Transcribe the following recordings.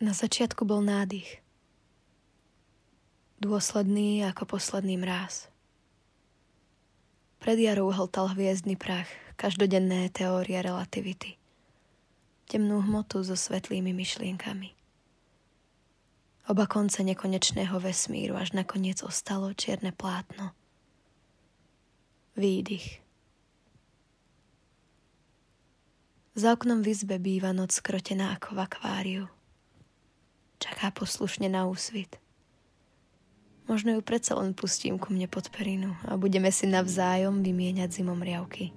Na začiatku bol nádych. Dôsledný ako posledný mráz. Pred jarou hltal hviezdny prach, každodenné teórie relativity. Temnú hmotu so svetlými myšlienkami. Oba konce nekonečného vesmíru až nakoniec ostalo čierne plátno. Výdych. Za oknom v izbe býva noc skrotená ako v akváriu čaká poslušne na úsvit. Možno ju predsa len pustím ku mne pod perinu a budeme si navzájom vymieňať zimom riavky.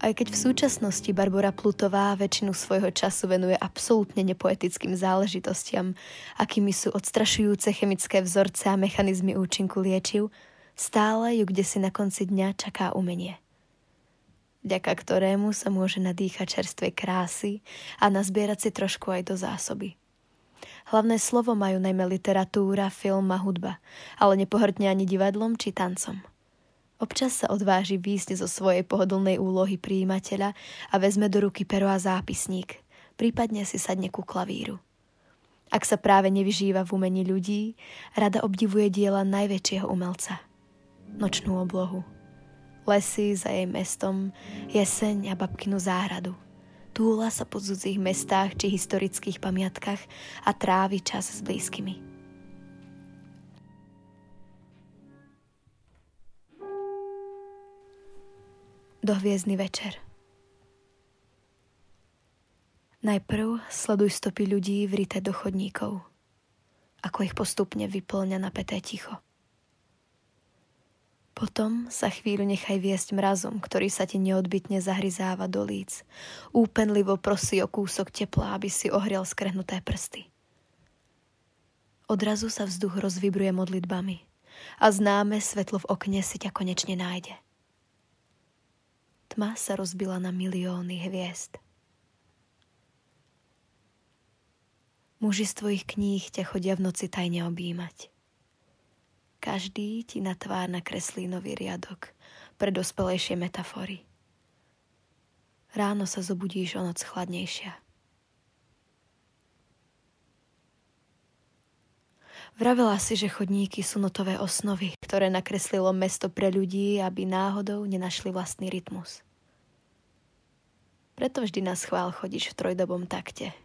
Aj keď v súčasnosti Barbara Plutová väčšinu svojho času venuje absolútne nepoetickým záležitostiam, akými sú odstrašujúce chemické vzorce a mechanizmy účinku liečiv, Stále ju kde si na konci dňa čaká umenie, vďaka ktorému sa môže nadýchať čerstvej krásy a nazbierať si trošku aj do zásoby. Hlavné slovo majú najmä literatúra, film a hudba, ale nepohrdne ani divadlom či tancom. Občas sa odváži výjsť zo svojej pohodlnej úlohy príjimateľa a vezme do ruky pero a zápisník, prípadne si sadne ku klavíru. Ak sa práve nevyžíva v umení ľudí, rada obdivuje diela najväčšieho umelca – nočnú oblohu. Lesy za jej mestom, jeseň a babkinu záhradu. Túla sa po cudzích mestách či historických pamiatkách a trávi čas s blízkymi. Dohviezdny večer Najprv sleduj stopy ľudí vrité do chodníkov, ako ich postupne vyplňa napäté ticho. Potom sa chvíľu nechaj viesť mrazom, ktorý sa ti neodbitne zahryzáva do líc. Úpenlivo prosí o kúsok tepla, aby si ohriel skrehnuté prsty. Odrazu sa vzduch rozvibruje modlitbami a známe svetlo v okne si ťa konečne nájde. Tma sa rozbila na milióny hviezd. Muži z tvojich kníh ťa chodia v noci tajne objímať. Každý ti na tvár nakreslí nový riadok pre dospelejšie metafory. Ráno sa zobudíš o noc chladnejšia. Vravela si, že chodníky sú notové osnovy, ktoré nakreslilo mesto pre ľudí, aby náhodou nenašli vlastný rytmus. Preto vždy na schvál chodíš v trojdobom takte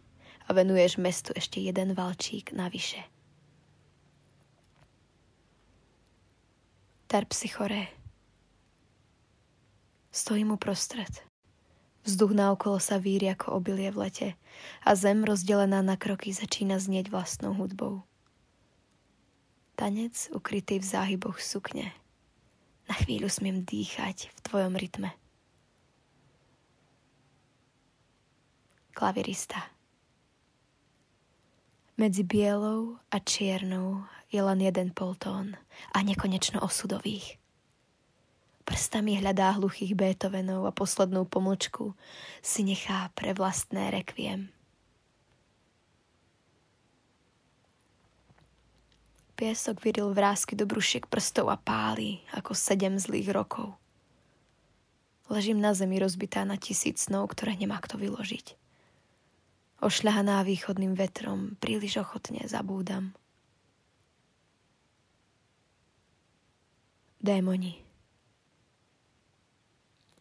a venuješ mestu ešte jeden valčík navyše – Terpsichore. Stojím uprostred. Vzduch naokolo sa víri ako obilie v lete a zem rozdelená na kroky začína znieť vlastnou hudbou. Tanec ukrytý v záhyboch sukne. Na chvíľu smiem dýchať v tvojom rytme. Klavirista. Medzi bielou a čiernou je len jeden poltón a nekonečno osudových. Prstami hľadá hluchých Beethovenov a poslednú pomlčku si nechá pre vlastné rekviem. Piesok vyril vrázky do brušiek prstov a páli ako sedem zlých rokov. Ležím na zemi rozbitá na tisíc snov, ktoré nemá kto vyložiť. Ošľahaná východným vetrom príliš ochotne zabúdam. Démoni.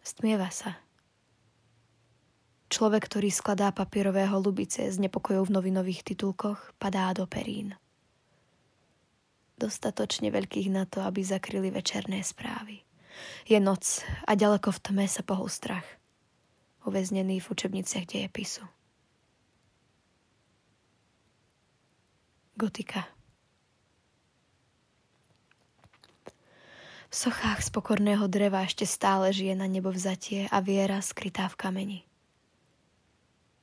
Stmieva sa. Človek, ktorý skladá papierové holubice z nepokojov v novinových titulkoch, padá do perín. Dostatočne veľkých na to, aby zakryli večerné správy. Je noc a ďaleko v tme sa pohol strach. Uväznený v učebniciach dejepisu. Gotika. V sochách z pokorného dreva ešte stále žije na nebo vzatie a viera skrytá v kameni.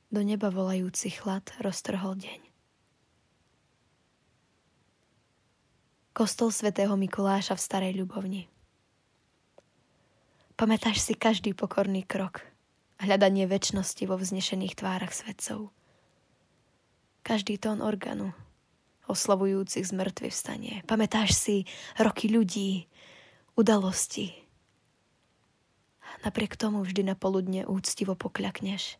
Do neba volajúci chlad roztrhol deň. Kostol svätého Mikuláša v Starej Ľubovni. Pamätáš si každý pokorný krok, hľadanie väčšnosti vo vznešených tvárach svetcov. Každý tón organu, oslavujúcich z mŕtvy vstanie. Pamätáš si roky ľudí, udalosti, Napriek tomu vždy na poludne úctivo pokľakneš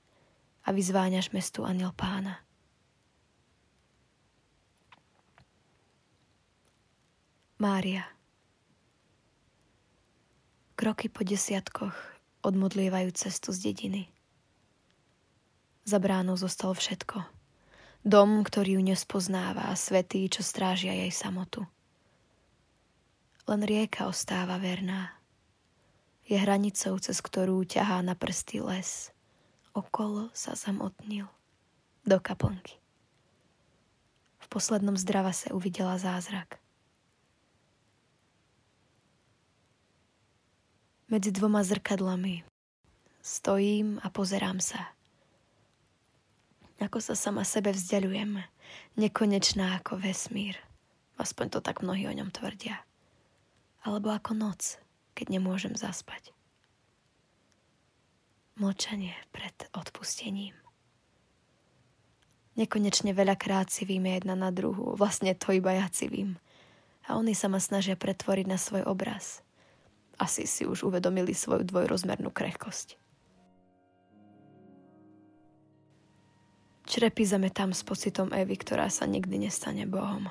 a vyzváňaš mestu aniel pána. Mária Kroky po desiatkoch odmodlievajú cestu z dediny. Za bránou zostalo všetko. Dom, ktorý ju nespoznáva a svetý, čo strážia jej samotu. Len rieka ostáva verná. Je hranicou, cez ktorú ťahá na prsty les. Okolo sa zamotnil. Do kaplnky. V poslednom zdrava sa uvidela zázrak. Medzi dvoma zrkadlami stojím a pozerám sa ako sa sama sebe vzdialujem, nekonečná ako vesmír. Aspoň to tak mnohí o ňom tvrdia. Alebo ako noc, keď nemôžem zaspať. Mlčanie pred odpustením. Nekonečne veľakrát si víme jedna na druhú, vlastne to iba ja civím. A oni sa ma snažia pretvoriť na svoj obraz. Asi si už uvedomili svoju dvojrozmernú krehkosť. Črepy zametám s pocitom Evy, ktorá sa nikdy nestane Bohom.